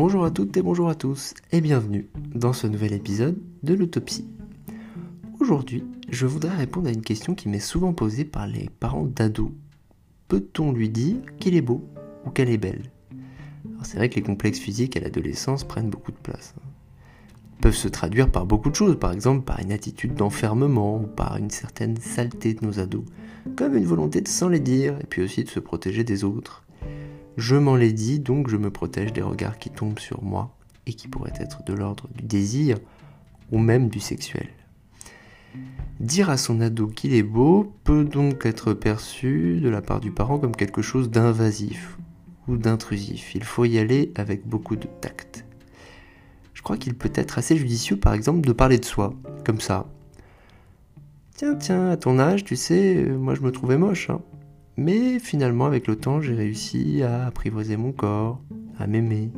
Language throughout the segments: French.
Bonjour à toutes et bonjour à tous et bienvenue dans ce nouvel épisode de l'autopsie. Aujourd'hui, je voudrais répondre à une question qui m'est souvent posée par les parents d'ados. Peut-on lui dire qu'il est beau ou qu'elle est belle? C'est vrai que les complexes physiques à l'adolescence prennent beaucoup de place. Ils peuvent se traduire par beaucoup de choses, par exemple par une attitude d'enfermement ou par une certaine saleté de nos ados, comme une volonté de s'en les dire et puis aussi de se protéger des autres. Je m'en l'ai dit, donc je me protège des regards qui tombent sur moi et qui pourraient être de l'ordre du désir ou même du sexuel. Dire à son ado qu'il est beau peut donc être perçu de la part du parent comme quelque chose d'invasif ou d'intrusif. Il faut y aller avec beaucoup de tact. Je crois qu'il peut être assez judicieux par exemple de parler de soi, comme ça. Tiens, tiens, à ton âge, tu sais, moi je me trouvais moche. Hein. Mais finalement, avec le temps, j'ai réussi à apprivoiser mon corps, à m'aimer.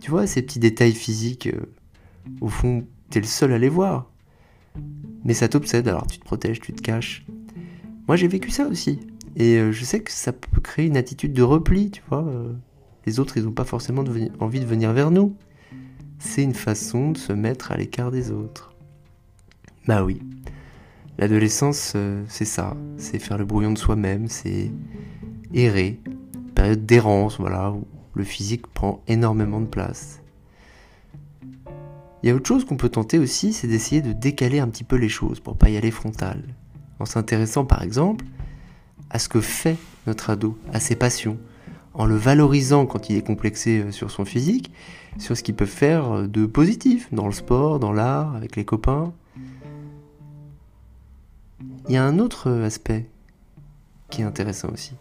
Tu vois, ces petits détails physiques, euh, au fond, t'es le seul à les voir. Mais ça t'obsède, alors tu te protèges, tu te caches. Moi, j'ai vécu ça aussi. Et euh, je sais que ça peut créer une attitude de repli, tu vois. Euh. les autres, ils n'ont pas forcément envie de venir vers nous. C'est une façon de se mettre à l'écart des autres. Bah oui, L'adolescence, euh, c'est ça, c'est faire le brouillon de soi-même, c'est errer, période d'errance, voilà, où le physique prend énormément de place. Il y a autre chose qu'on peut tenter aussi, c'est d'essayer de décaler un petit peu les choses pour pas y aller frontal. En s'intéressant par exemple à ce que fait notre ado, à ses passions, en le valorisant quand il est complexé euh, sur son physique, sur ce qu'il peut faire euh, de positif dans le sport, dans l'art, avec les copains. Il y a un autre aspect qui est intéressant aussi.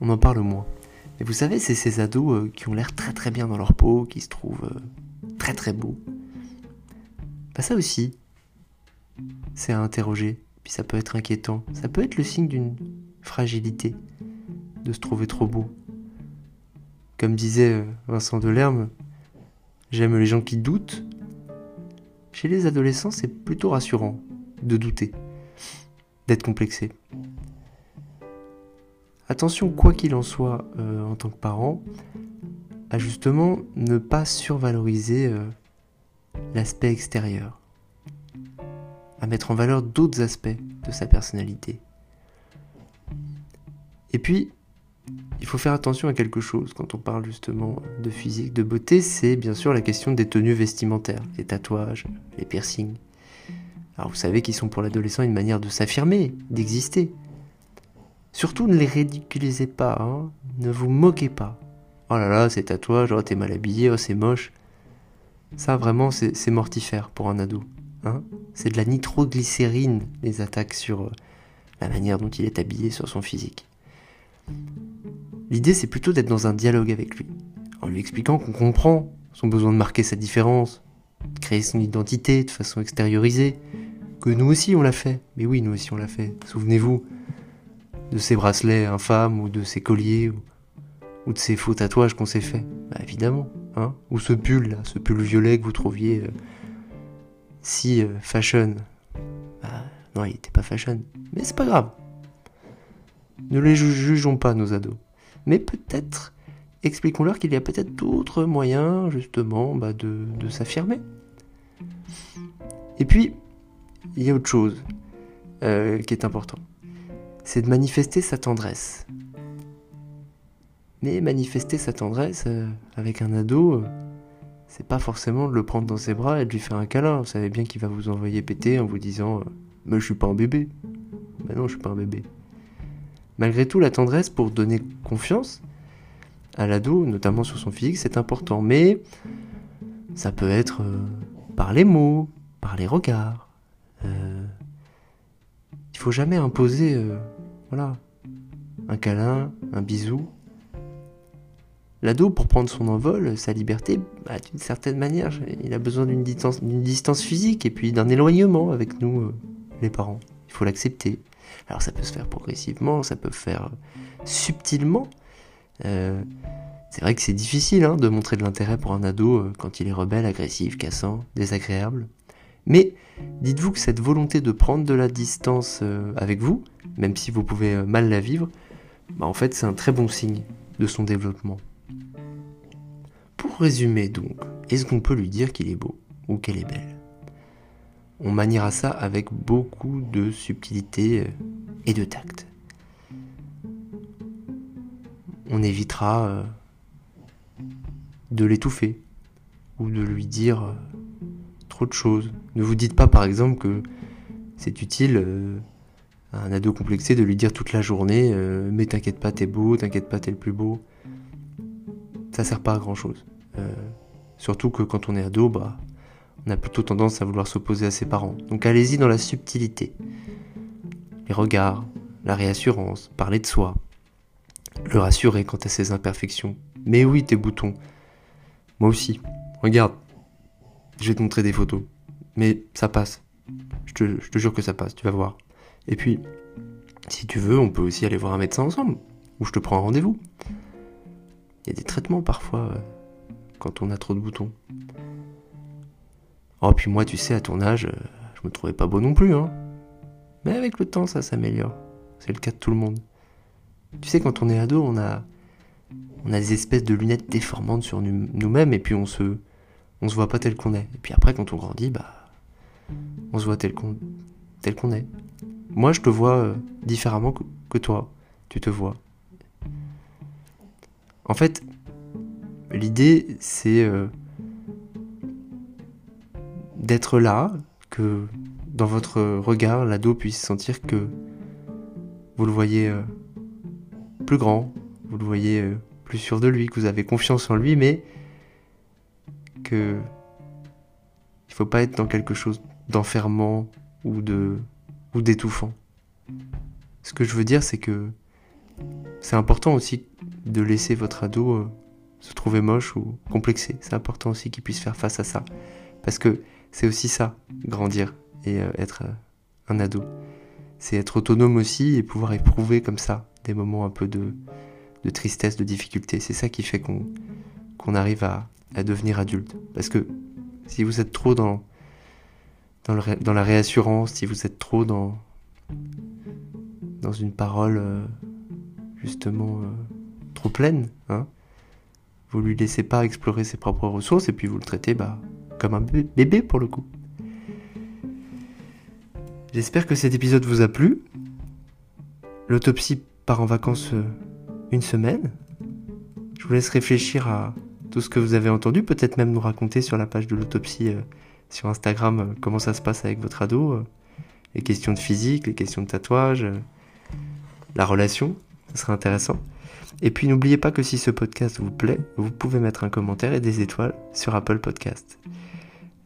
On en parle moins. Mais vous savez, c'est ces ados euh, qui ont l'air très très bien dans leur peau, qui se trouvent euh, très très beaux. Bah ça aussi, c'est à interroger. Puis ça peut être inquiétant. Ça peut être le signe d'une fragilité, de se trouver trop beau. Comme disait euh, Vincent Delerme, j'aime les gens qui doutent. Chez les adolescents, c'est plutôt rassurant de douter d'être complexé. Attention, quoi qu'il en soit, euh, en tant que parent, à justement ne pas survaloriser euh, l'aspect extérieur, à mettre en valeur d'autres aspects de sa personnalité. Et puis, il faut faire attention à quelque chose quand on parle justement de physique, de beauté, c'est bien sûr la question des tenues vestimentaires, les tatouages, les piercings. Alors vous savez qu'ils sont pour l'adolescent une manière de s'affirmer, d'exister. Surtout ne les ridiculisez pas, hein. ne vous moquez pas. Oh là là, c'est tatouage, oh t'es mal habillé, oh c'est moche. Ça vraiment c'est mortifère pour un ado. Hein c'est de la nitroglycérine, les attaques sur euh, la manière dont il est habillé, sur son physique. L'idée c'est plutôt d'être dans un dialogue avec lui, en lui expliquant qu'on comprend son besoin de marquer sa différence, de créer son identité de façon extériorisée, que nous aussi on l'a fait. Mais oui, nous aussi on l'a fait. Souvenez-vous de ces bracelets infâmes ou de ces colliers ou, de ces faux tatouages qu'on s'est fait. Bah évidemment, hein. Ou ce pull là, ce pull violet que vous trouviez euh, si euh, fashion. Bah non, il était pas fashion. Mais c'est pas grave. Ne les jugeons pas nos ados. Mais peut-être expliquons-leur qu'il y a peut-être d'autres moyens justement bah, de, de s'affirmer. Et puis, il y a autre chose euh, qui est important. C'est de manifester sa tendresse. Mais manifester sa tendresse euh, avec un ado, euh, c'est pas forcément de le prendre dans ses bras et de lui faire un câlin. Vous savez bien qu'il va vous envoyer péter en vous disant Mais je suis pas un bébé. Ben non, je suis pas un bébé. Malgré tout, la tendresse pour donner confiance à l'ado, notamment sur son physique, c'est important. Mais ça peut être par les mots, par les regards, euh, il faut jamais imposer, euh, voilà, un câlin, un bisou. L'ado, pour prendre son envol, sa liberté, bah, d'une certaine manière, il a besoin d'une distance, physique et puis d'un éloignement avec nous, euh, les parents. Il faut l'accepter. Alors ça peut se faire progressivement, ça peut se faire subtilement. c'est vrai que c'est difficile hein, de montrer de l'intérêt pour un ado quand il est rebelle, agressif, cassant, désagréable. Mais dites-vous que cette volonté de prendre de la distance euh, avec vous, même si vous pouvez euh, mal la vivre, bah, en fait c'est un très bon signe de son développement. Pour résumer donc, est-ce qu'on peut lui dire qu'il est beau ou qu'elle est belle? On maniera ça avec beaucoup de subtilité euh, et de tact. On évitera de l'étouffer ou de lui dire trop de choses. Ne vous dites pas par exemple que c'est utile à un ado complexé de lui dire toute la journée mais t'inquiète pas t'es beau, t'inquiète pas t'es le plus beau. Ça sert pas à grand chose. Surtout que quand on est ado, bah, on a plutôt tendance à vouloir s'opposer à ses parents. Donc allez-y dans la subtilité. Les regards, la réassurance, parler de soi, le rassurer quant à ses imperfections. Mais oui, tes boutons. Moi aussi. Regarde. Je vais te montrer des photos. Mais ça passe. Je te, jure que ça passe, tu vas voir. Et puis, si tu veux, on peut aussi aller voir un médecin ensemble. Ou je te prends un rendez-vous. Il y a des traitements parfois euh, quand on a trop de boutons. Oh, puis moi, tu sais, à ton âge, euh, je me trouvais pas beau non plus, hein. Mais avec le temps, ça s'améliore. C'est le cas de tout le monde. Tu sais, quand on est ado, on a, on a des espèces de lunettes déformantes sur nous-mêmes et puis on se, on se voit pas tel qu'on est. Et puis après, quand on grandit, bah, on se voit tel qu'on, est. Moi, je te vois euh, différemment que, toi. Tu te vois. En fait, L'idée, c'est euh, d'être là, que dans votre regard, l'ado puisse sentir que vous le voyez euh, plus grand, vous le voyez plus sûr de lui, que vous avez confiance en lui, mais que il faut pas être dans quelque chose d'enfermant ou de ou d'étouffant. Ce que je veux dire, c'est que c'est important aussi de laisser votre ado se trouver moche ou complexé. C'est important aussi qu'il puisse faire face à ça. Parce que c'est aussi ça, grandir et euh, être euh, un ado. C'est être autonome aussi et pouvoir éprouver comme ça des moments un peu de, de tristesse, de difficulté. C'est ça qui fait qu'on qu'on arrive à, à, devenir adulte. Parce que si vous êtes trop dans, dans, la réassurance, si vous êtes trop dans, dans une parole euh, justement trop pleine, hein, vous lui laissez pas explorer ses propres ressources et puis vous le traitez bah, comme un bébé pour le coup. J'espère que cet épisode vous a plu. L'autopsie part en vacances euh, une semaine. Je vous laisse réfléchir à tout ce que vous avez entendu, peut-être même nous raconter sur la page de l'autopsie euh, sur Instagram euh, comment ça se passe avec votre ado, les questions de physique, les questions de tatouage, la relation, ce serait intéressant. Et puis n'oubliez pas que si ce podcast vous plaît, vous pouvez mettre un commentaire et des étoiles sur Apple Podcast.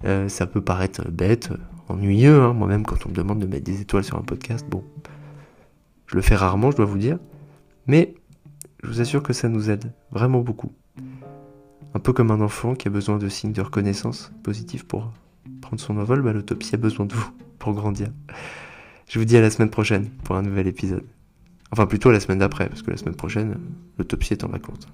Euh, ça peut paraître bête, ennuyeux, hein. moi-même quand on me demande de mettre des étoiles sur un podcast, bon, je le fais rarement, je dois vous dire, mais je vous assure que ça nous aide vraiment beaucoup. Un peu comme un enfant qui a besoin de signes de reconnaissance positifs pour prendre son envol, bah, l'autopsie a besoin de vous pour grandir. Je vous dis à la semaine prochaine pour un nouvel épisode. Enfin, plutôt la semaine d'après, parce que la semaine prochaine, l'autopsie est en vacances.